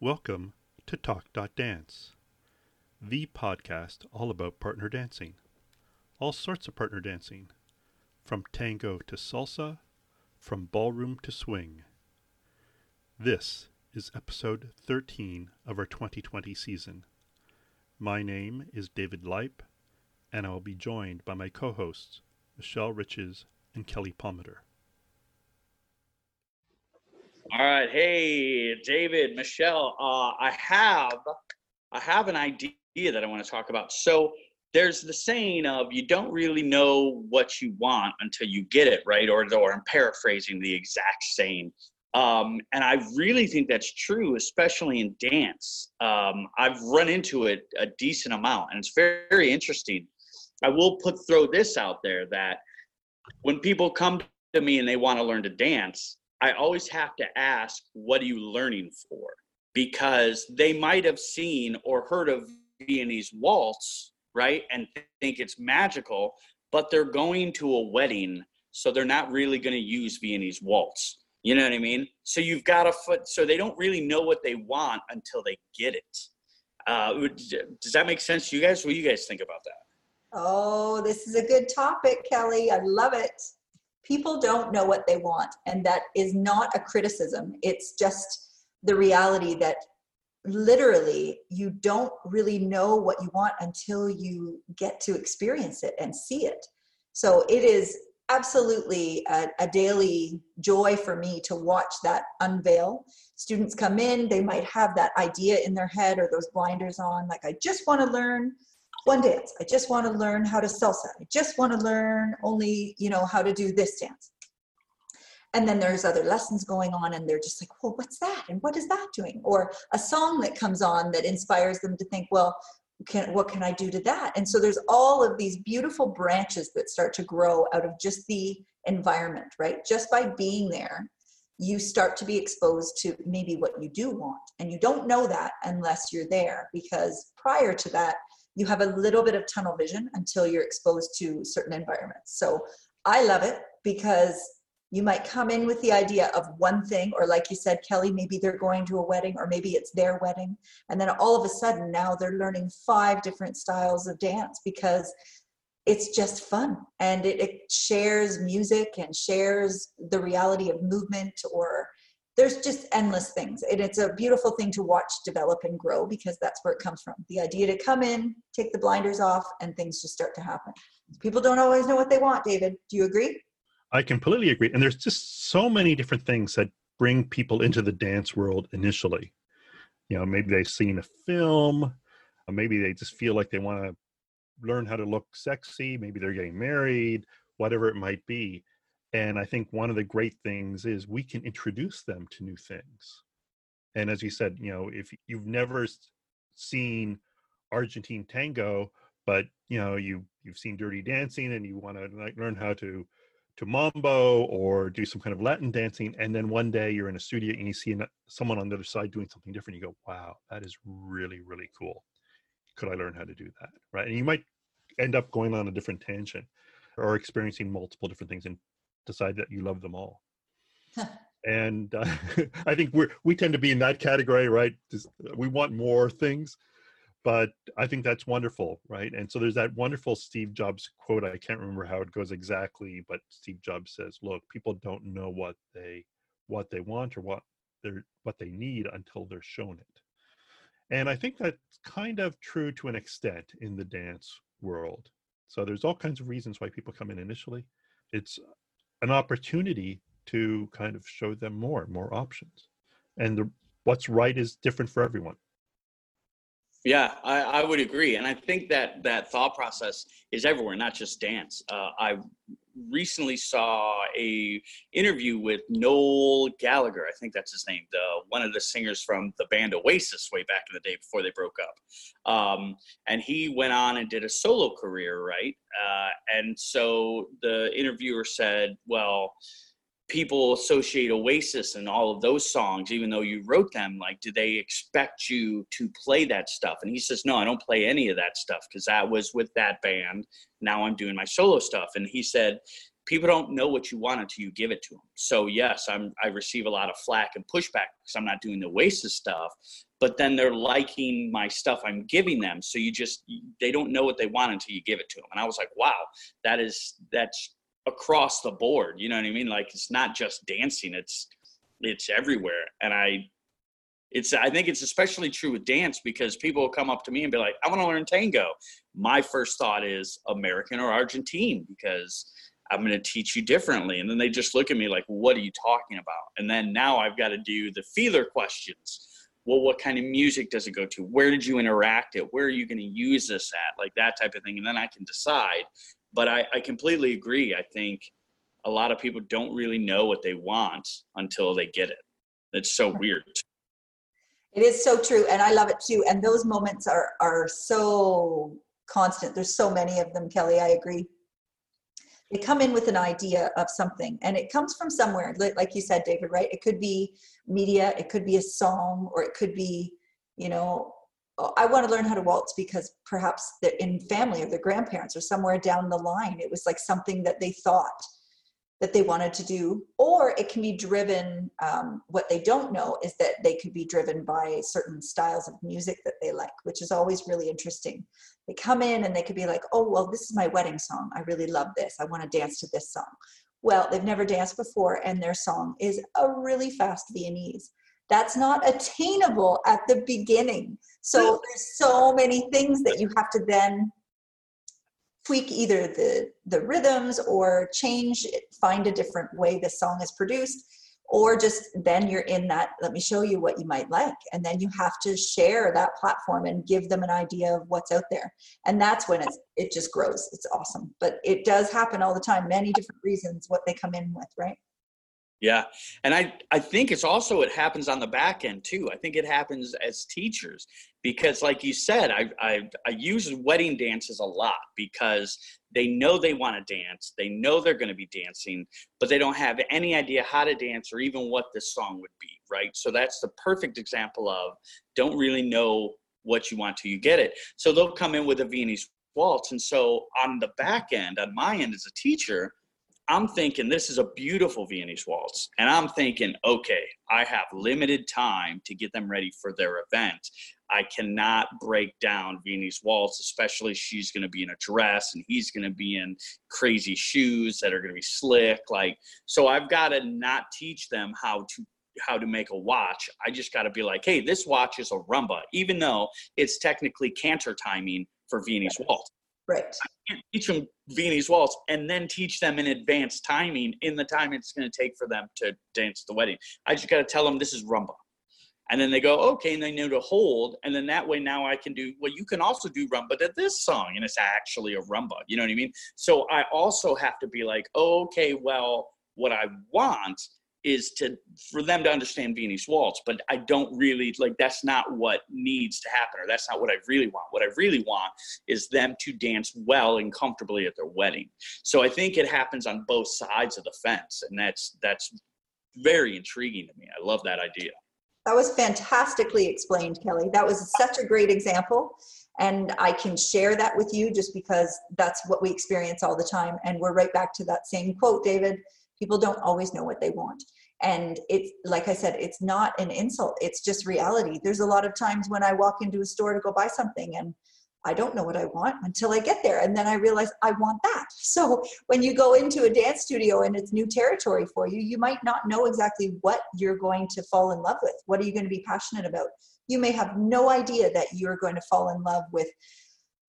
Welcome to Talk.Dance, the podcast all about partner dancing. All sorts of partner dancing, from tango to salsa, from ballroom to swing. This is episode 13 of our 2020 season. My name is David Leip, and I will be joined by my co hosts, Michelle Riches and Kelly Palmeter. All right, hey David, Michelle, uh, I have I have an idea that I want to talk about. So there's the saying of you don't really know what you want until you get it, right? Or or I'm paraphrasing the exact saying. Um, and I really think that's true, especially in dance. Um, I've run into it a decent amount, and it's very, very interesting. I will put throw this out there that when people come to me and they want to learn to dance, I always have to ask, what are you learning for? Because they might have seen or heard of Viennese waltz, right? And think it's magical, but they're going to a wedding, so they're not really going to use Viennese waltz. You know what I mean? So you've got a foot, so they don't really know what they want until they get it. Uh, does that make sense to you guys? What do you guys think about that? Oh, this is a good topic, Kelly. I love it people don't know what they want and that is not a criticism. It's just the reality that literally you don't really know what you want until you get to experience it and see it. So it is absolutely a, a, daily joy for me to watch that unveil. Students come in they might have that idea in their head or those blinders on like i just want to learn one dance. I just want to learn how to salsa. I just want to learn only, you know, how to do this dance. And then there's other lessons going on, and they're just like, well, what's that? And what is that doing? Or a song that comes on that inspires them to think, well, can, what can I do to that? And so there's all of these beautiful branches that start to grow out of just the environment, right? Just by being there, you start to be exposed to maybe what you do want. And you don't know that unless you're there, because prior to that, you have a little bit of tunnel vision until you're exposed to certain environments. So I love it because you might come in with the idea of one thing, or like you said, Kelly, maybe they're going to a wedding, or maybe it's their wedding. And then all of a sudden, now they're learning five different styles of dance because it's just fun and it, it shares music and shares the reality of movement or there's just endless things. And it's a beautiful thing to watch develop and grow because that's where it comes from. The idea to come in take the blinders off and things just start to happen. People don't always know what they want david. Do you agree? I completely agree. And there's just so many different things that bring people into the dance world initially. You know maybe they've seen a film maybe they just feel like they want to learn how to look sexy. Maybe they're getting married whatever it might be and I think one of the great things is we can introduce them to new things. And as you said, you know, if you've never seen Argentine tango, but you know you you've seen Dirty Dancing and you want to like learn how to to mambo or do some kind of Latin dancing, and then one day you're in a studio and you see someone on the other side doing something different, you go, "Wow, that is really really cool. Could I learn how to do that?" Right? And you might end up going on a different tangent or experiencing multiple different things and decide that you love them all. and uh, I think we're we tend to be in that category, right? Just, we want more things, but I think that's wonderful, right? And so there's that wonderful Steve Jobs quote. I can't remember how it goes exactly, but Steve Jobs says, "Look, people don't know what they what they want or what they're what they need until they're shown it." And I think that's kind of true to an extent in the dance world. So there's all kinds of reasons why people come in initially. It's an opportunity to kind of show them more more options. And the, what's right is different for everyone. Yeah I, I would agree. And i think that that thought process is everywhere not just dance. Uh, i recently saw a interview with Noel Gallagher. I think that's his name, the one of the singers from the band Oasis way back in the day before they broke up. Um, and he went on and did a solo career, right? Uh, and so the interviewer said, "Well." People associate Oasis and all of those songs, even though you wrote them, like, do they expect you to play that stuff? And he says, no, I don't play any of that stuff because that was with that band. Now I'm doing my solo stuff. And he said, people don't know what you want until you give it to them. So yes, I'm, I receive a lot of flack and pushback because I'm not doing the Oasis stuff, but then they're liking my stuff I'm giving them. So you just they don't know what they want until you give it to them. And I was like, wow, that is that's across the board. You know what I mean? Like it's not just dancing; it's it's everywhere. And I, it's I think it's especially true with dance because people will come up to me and be like, I want to learn tango. My first thought is American or Argentine because I'm going to teach you differently. And then they just look at me like, what are you talking about? And then now I've got to do the feeler questions. Well, what kind of music does it go to? Where did you interact it? Where are you going to use this at? Like that type of thing. And then I can decide. But I, I completely agree. I think a lot of people don't really know what they want until they get it. It's so weird. It is so true. And I love it too. And those moments are, are so constant. There's so many of them, Kelly. I agree they come in with an idea of something and it comes from somewhere like you said david right it could be media it could be a song or it could be you know i want to learn how to waltz because perhaps they're in family or their grandparents or somewhere down the line it was like something that they thought that they wanted to do, or it can be driven. Um, what they don't know is that they could be driven by certain styles of music that they like, which is always really interesting. They come in and they could be like, oh, well, this is my wedding song. I really love this. I want to dance to this song. Well, they've never danced before, and their song is a really fast Viennese. That's not attainable at the beginning. So there's so many things that you have to then tweak either the the rhythms or change find a different way the song is produced or just then you're in that let me show you what you might like and then you have to share that platform and give them an idea of what's out there. And that's when it's it just grows. It's awesome. But it does happen all the time many different reasons what they come in with right yeah. And I, I think it's also, it happens on the back end too. I think it happens as teachers because like you said, I, I, I use wedding dances a lot because they know they want to dance. They know they're going to be dancing, but they don't have any idea how to dance or even what this song would be. Right. So that's the perfect example of don't really know what you want till you get it. So they'll come in with a Viennese waltz. And so on the back end, on my end as a teacher, I'm thinking this is a beautiful Viennese waltz. And I'm thinking, okay, I have limited time to get them ready for their event. I cannot break down Viennese waltz, especially she's going to be in a dress and he's going to be in crazy shoes that are going to be slick. Like, so I've got to not teach them how to how to make a watch. I just got to be like, hey, this watch is a rumba, even though it's technically canter timing for Viennese waltz. Right. I can't teach them Viennese waltz and then teach them in advanced timing in the time it's going to take for them to dance the wedding. I just got to tell them this is rumba. And then they go, okay, and they know to hold. And then that way now I can do, well, you can also do rumba to this song. And it's actually a rumba. You know what I mean? So I also have to be like, okay, well, what I want is to for them to understand Viennese waltz, but I don't really like that's not what needs to happen, or that's not what I really want. What I really want is them to dance well and comfortably at their wedding. So I think it happens on both sides of the fence, and that's that's very intriguing to me. I love that idea. That was fantastically explained, Kelly. That was such a great example. And I can share that with you just because that's what we experience all the time. And we're right back to that same quote, David people don't always know what they want. And it's like i said it's not an insult it's just reality. There's a lot of times when i walk into a store to go buy something and i don't know what i want until i get there and then i realize i want that. So when you go into a dance studio and it's new territory for you you might not know exactly what you're going to fall in love with. What are you going to be passionate about? You may have no idea that you're going to fall in love with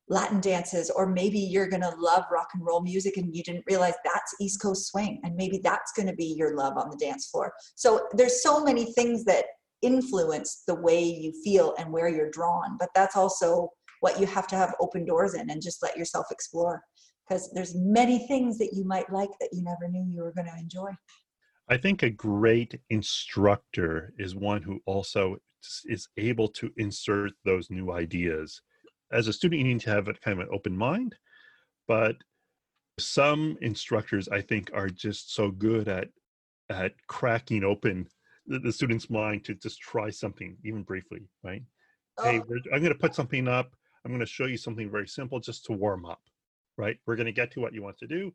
Latin dances, or maybe you're going to love rock and roll music and you didn't realize that's East Coast swing, and maybe that's going to be your love on the dance floor. So there's so many things that influence the way you feel and where you're drawn, but that's also what you have to have open doors in and just let yourself explore because there's many things that you might like that you never knew you were going to enjoy. I think a great instructor is one who also is able to insert those new ideas as a student, you need to have a kind of an open mind, but some instructors I think are just so good at at cracking open the, the student's mind to just try something, even briefly, right? Oh. Hey, I'm going to put something up. I'm going to show you something very simple just to warm up, right? We're going to get to what you want to do,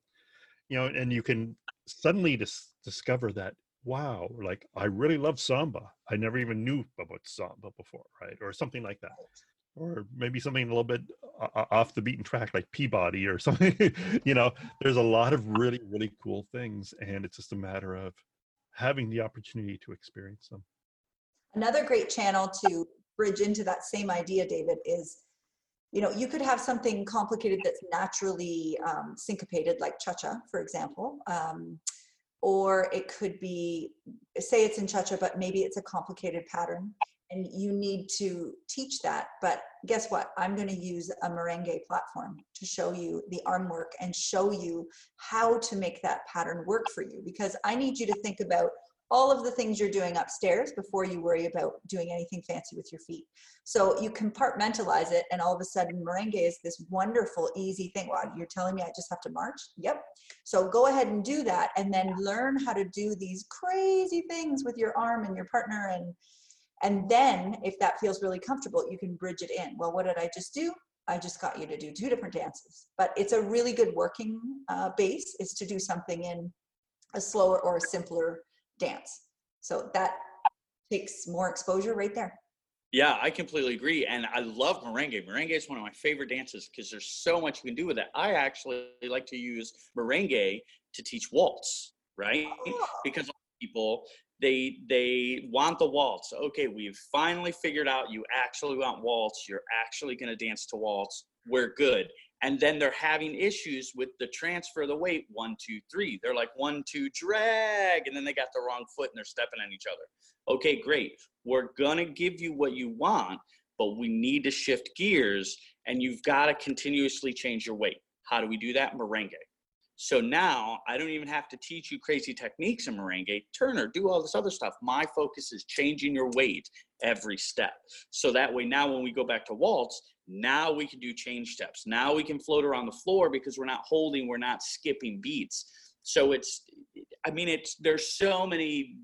you know, and you can suddenly dis- discover that wow, like I really love samba. I never even knew about samba before, right? Or something like that. Or maybe something a little bit uh, off the beaten track, like Peabody or something. you know, there's a lot of really, really cool things, and it's just a matter of having the opportunity to experience them. Another great channel to bridge into that same idea, David, is you know you could have something complicated that's naturally um, syncopated, like cha-cha, for example. Um, or it could be say it's in cha-cha but maybe it's a complicated pattern and you need to teach that but guess what i'm going to use a merengue platform to show you the arm work and show you how to make that pattern work for you because i need you to think about all of the things you're doing upstairs before you worry about doing anything fancy with your feet. So you compartmentalize it, and all of a sudden, merengue is this wonderful, easy thing. Wow, you're telling me I just have to march? Yep. So go ahead and do that, and then learn how to do these crazy things with your arm and your partner. And and then, if that feels really comfortable, you can bridge it in. Well, what did I just do? I just got you to do two different dances. But it's a really good working uh, base is to do something in a slower or a simpler dance. So that takes more exposure right there. Yeah, I completely agree. And I love merengue. Merengue is one of my favorite dances because there's so much you can do with it. I actually like to use merengue to teach waltz, right? Oh. Because people they they want the waltz. Okay, we've finally figured out you actually want waltz. You're actually going to dance to waltz. We're good and then they're having issues with the transfer of the weight one two three they're like one two drag and then they got the wrong foot and they're stepping on each other okay great we're gonna give you what you want but we need to shift gears and you've got to continuously change your weight how do we do that merengue so now I don't even have to teach you crazy techniques in merengue. Turner, do all this other stuff. My focus is changing your weight every step. So that way, now when we go back to waltz, now we can do change steps. Now we can float around the floor because we're not holding, we're not skipping beats. So it's, I mean, it's, there's so many,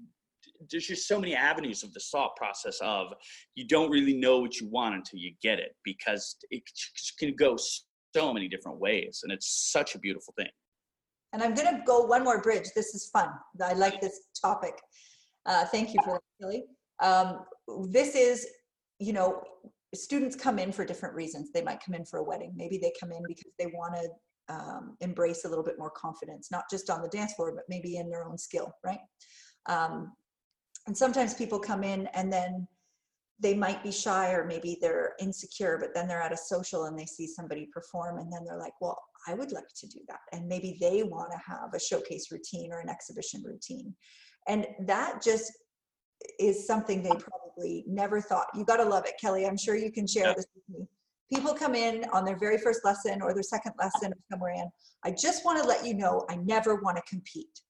there's just so many avenues of the thought process of you don't really know what you want until you get it because it can go so many different ways. And it's such a beautiful thing. And I'm going to go one more bridge. This is fun. I like this topic. Uh, thank you for that, Kelly. Um, this is, you know, students come in for different reasons. They might come in for a wedding. Maybe they come in because they want to um, embrace a little bit more confidence, not just on the dance floor, but maybe in their own skill, right? Um, and sometimes people come in and then they might be shy or maybe they're insecure, but then they're at a social and they see somebody perform and then they're like, well, I would like to do that. And maybe they want to have a showcase routine or an exhibition routine. And that just is something they probably never thought. You got to love it, Kelly. I'm sure you can share yeah. this with me. People come in on their very first lesson or their second lesson or somewhere in. I just want to let you know I never want to compete.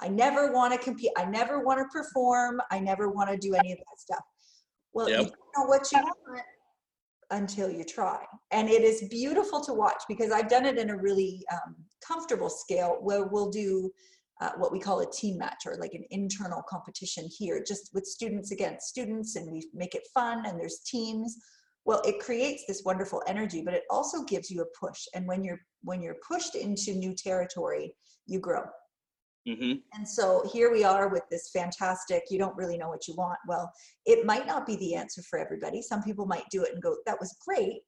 I never want to compete. I never want to perform. I never want to do any of that stuff. Well, yep. you don't know what you want until you try. And it is beautiful to watch because I've done it in a really um, comfortable scale where we'll do uh, what we call a team match or like an internal competition here, just with students against students, and we make it fun and there's teams. Well, it creates this wonderful energy, but it also gives you a push. And when you're when you're pushed into new territory, you grow. Mm-hmm. And so here we are with this fantastic, you don't really know what you want. Well, it might not be the answer for everybody. Some people might do it and go, that was great.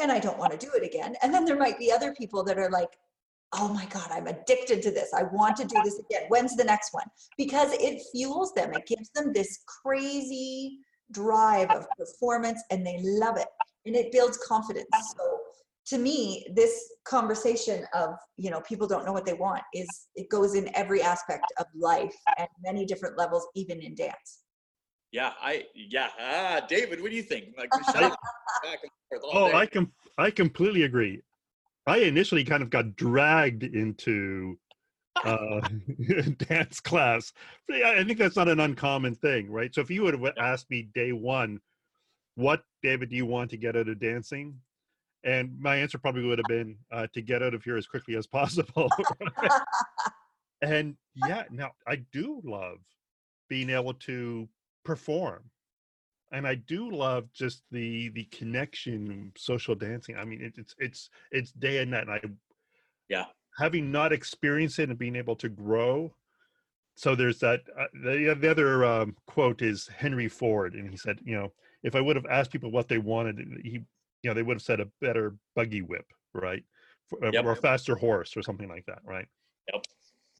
And I don't want to do it again. And then there might be other people that are like, oh my God, I'm addicted to this. I want to do this again. When's the next one? Because it fuels them, it gives them this crazy drive of performance and they love it. And it builds confidence. So to me, this conversation of, you know, people don't know what they want is it goes in every aspect of life and many different levels, even in dance. Yeah, I yeah. Ah, David, what do you think? Like, oh, day. I com- I completely agree. I initially kind of got dragged into uh, dance class. I think that's not an uncommon thing, right? So if you would have asked me day one, what David do you want to get out of dancing? And my answer probably would have been uh, to get out of here as quickly as possible. and yeah, now I do love being able to perform and I do love just the the connection, social dancing. I mean, it, it's it's it's day and night. And I, yeah, having not experienced it and being able to grow, so there's that uh, the, the other um, quote is henry ford and he said you know if i would have asked people what they wanted he you know they would have said a better buggy whip right For, uh, Yep. or a faster horse or something like that right Yep.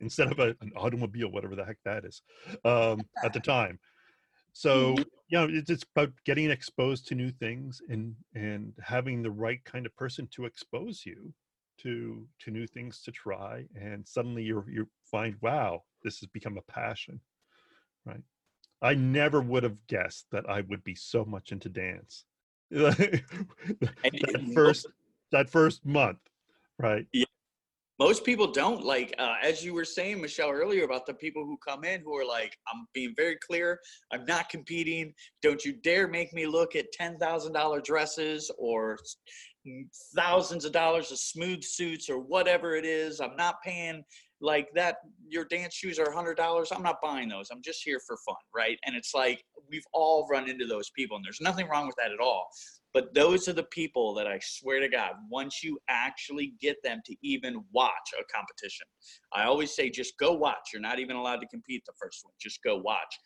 instead of a, an automobile whatever the heck that is um, at the time so Mm-hmm. you know it's, it's about getting exposed to new things and and having the right kind of person to expose you to to new things to try and suddenly you you find wow this has become a passion right i never would have guessed that i would be so much into dance that first that first month right? Yeah. most people don't like uh, as you were saying michelle earlier about the people who come in who are like i'm being very clear. I'm not competing. Don't you dare make me look at $10000 dresses or thousands of dollars of smooth suits or whatever it is. I'm not paying like that your dance shoes are $100 i'm not buying those i'm just here for fun right and it's like we've all run into those people and there's nothing wrong with that at all but those are the people that I swear to God, once you actually get them to even watch a competition, I always say just go watch. You're not even allowed to compete the first one. Just go watch.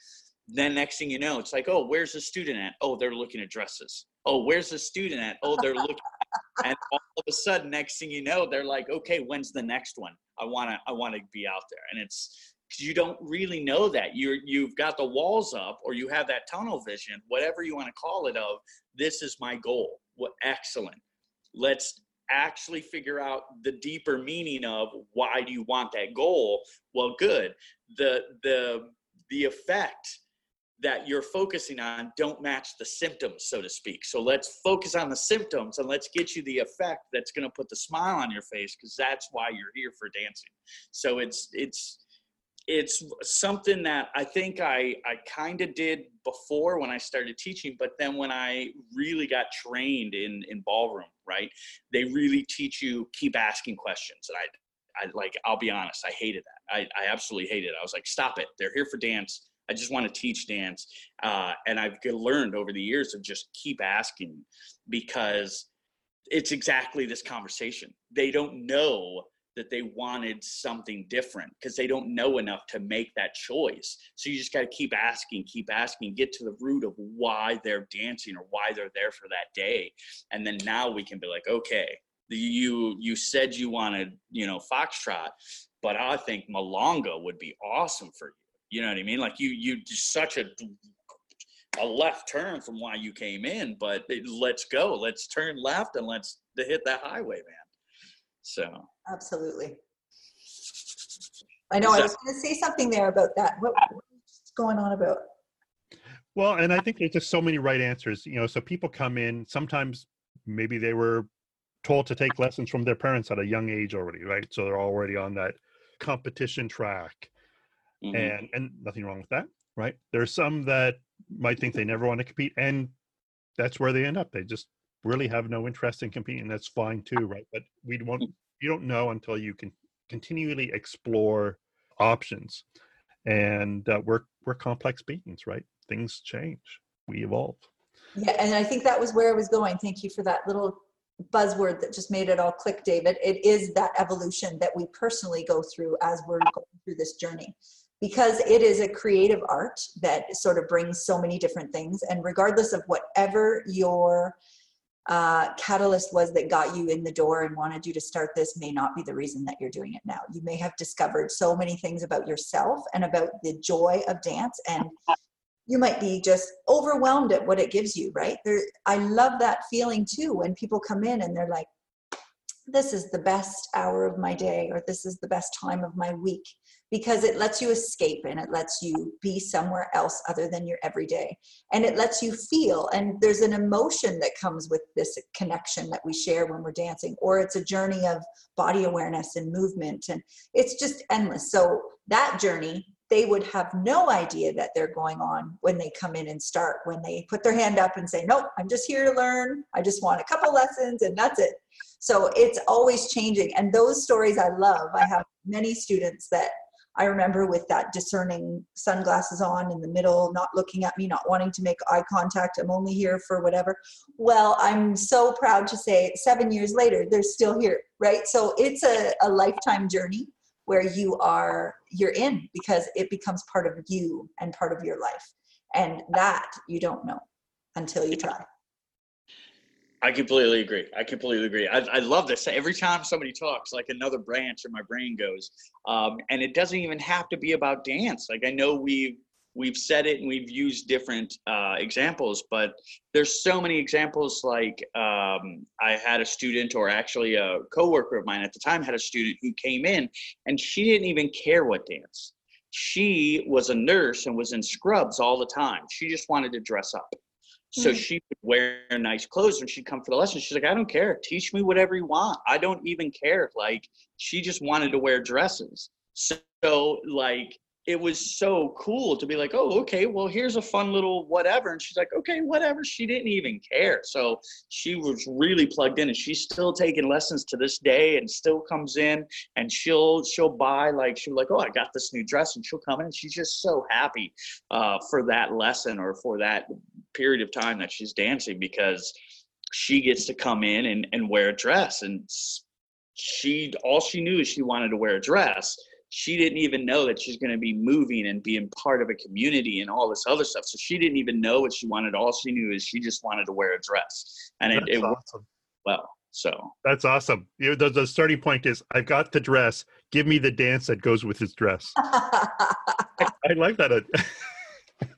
Then next thing you know, it's like, oh, where's the student at? Oh, they're looking at dresses. Oh, where's the student at? Oh, they're looking. And all of a sudden, next thing you know, they're like, okay, when's the next one? I wanna, I wanna be out there. And it's because you don't really know that you're you've got the walls up or you have that tunnel vision, whatever you want to call it. Of this is my goal. What excellent. Let's actually figure out the deeper meaning of why do you want that goal well good the the the effect that you're focusing on don't match the symptoms so to speak so let's focus on the symptoms and let's get you the effect that's going to put the smile on your face because that's why you're here for dancing so it's it's it's something that I think I I kind of did before when I started teaching, but then when I really got trained in in ballroom, right? They really teach you keep asking questions, and I I like I'll be honest, I hated that. I I absolutely hated it. I was like, stop it. They're here for dance. I just want to teach dance, uh, and I've learned over the years of just keep asking because it's exactly this conversation. They don't know that they wanted something different because they don't know enough to make that choice. So you just got to keep asking, keep asking, get to the root of why they're dancing or why they're there for that day. And then now we can be like, okay, you you said you wanted, you know, foxtrot, but I think Milonga would be awesome for you. You know what I mean? Like you you just such a a left turn from why you came in, but it, let's go. Let's turn left and let's hit that highway, man. So Absolutely. I know. I was going to say something there about that. What, what's going on about? Well, and I think there's just so many right answers. You know, so people come in. Sometimes maybe they were told to take lessons from their parents at a young age already, right? So they're already on that competition track, mhm. and and nothing wrong with that, right? There's some that might think they never want to compete, and that's where they end up. They just really have no interest in competing. That's fine too, right? But we won't. You don't know until you can continually explore options, and uh, we're we're complex beings, right? Things change. We evolve. Yeah, and I think that was where I was going. Thank you for that little buzzword that just made it all click, David. It is that evolution that we personally go through as we're going through this journey. Because it is a creative art that sort of brings so many different things. And regardless of whatever your uh, catalyst was that got you in the door and wanted you to start this, may not be the reason that you're doing it now. You may have discovered so many things about yourself and about the joy of dance and you might be just overwhelmed at what it gives you right there i love that feeling too when people come in and they're like this is the best hour of my day or this is the best time of my week because it lets you escape and it lets you be somewhere else other than your everyday. And it lets you feel and there's an emotion that comes with this connection that we share when we're dancing or it's a journey of body awareness and movement and it's just endless. So that journey they would have no idea that they're going on when they come in and start when they put their hand up and say nope i'm just here to learn. I just want a couple lessons and that's it so it's always changing. And those stories i love. I have many students that i remember with that discerning sunglasses on in the middle not looking at me not wanting to make eye contact i'm only here for whatever. Well i'm so proud to say seven years later they're still here right? So it's a, a lifetime journey where you are you're in because it becomes part of you and part of your life. And that you don't know until you try I completely agree. I completely agree. I, I love this. Every time somebody talks, like another branch in my brain goes, um, and it doesn't even have to be about dance. Like I know we've we've said it and we've used different uh, examples, but there's so many examples. Like um, I had a student, or actually a coworker of mine at the time, had a student who came in, and she didn't even care what dance. She was a nurse and was in scrubs all the time. She just wanted to dress up. So mm-hmm. she would wear nice clothes when she'd come for the lesson. She's like, I don't care. Teach me whatever you want. I don't even care. Like she just wanted to wear dresses. So like it was so cool to be like, oh, okay, well, here's a fun little whatever. And she's like, okay, whatever. She didn't even care. So she was really plugged in and she's still taking lessons to this day and still comes in and she'll she'll buy like she'll like, oh, I got this new dress, and she'll come in and she's just so happy uh, for that lesson or for that period of time that she's dancing because she gets to come in and, and wear a dress and she all she knew is she wanted to wear a dress she didn't even know that she's going to be moving and being part of a community and all this other stuff. So she didn't even know what she wanted. All she knew is she just wanted to wear a dress, and it, it awesome. well. So that's awesome. You know, the, the starting point is I've got the dress. Give me the dance that goes with his dress. I, I like that.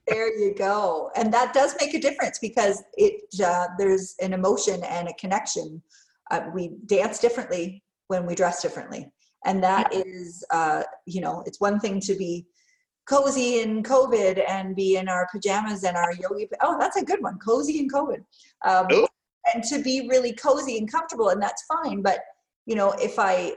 there you go, and that does make a difference because it uh, there's an emotion and a connection. Uh, we dance differently when we dress differently. And that is uh, you know it's one thing to be cozy in covid and be in our pajamas and our yogi oh that's a good one cozy in covid. Um, and to be really cozy and comfortable and that's fine. But you know if i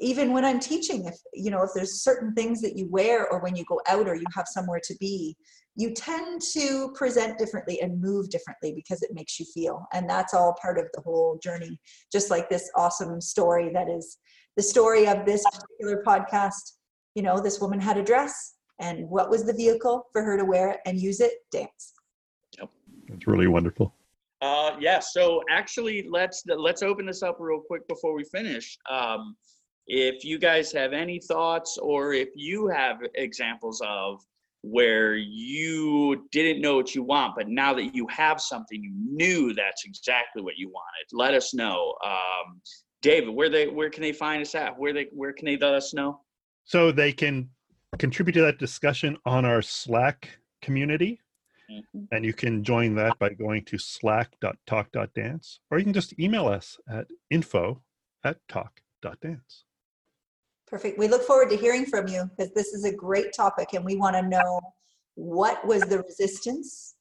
even when i'm teaching if you know if there's certain things that you wear or when you go out or you have somewhere to be you tend to present differently and move differently because it makes you feel. And that's all part of the whole journey. Just like this awesome story that is the story of this particular podcast you know this woman had a dress and what was the vehicle for her to wear it and use it? Dance. Yep. That's really wonderful. Uh yeah so actually let's let's open this up real quick before we finish. Um if you guys have any thoughts or if you have examples of where you didn't know what you want but now that you have something you knew that's exactly what you wanted let us know um, David, where they where can they find us at? Where they where can they let us know? So they can contribute to that discussion on our Slack community. Mm-hmm. And you can join that by going to slack.talk.dance, or you can just email us at info at talk.dance. Perfect. We look forward to hearing from you because this is a great topic and we want to know what was the resistance?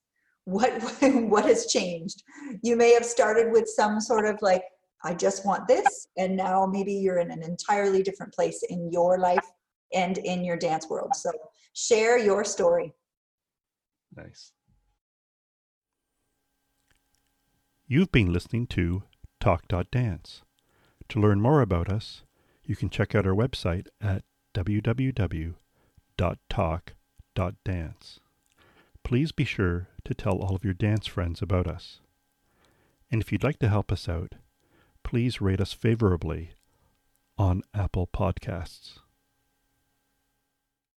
What what has changed? You may have started with some sort of like I just want this. And now maybe you're in an entirely different place in your life and in your dance world. So share your story. Nice. You've been listening to Talk.Dance. To learn more about us, you can check out our website at www.talk.dance. Please be sure to tell all of your dance friends about us. And if you'd like to help us out, please rate us favorably on Apple Podcasts.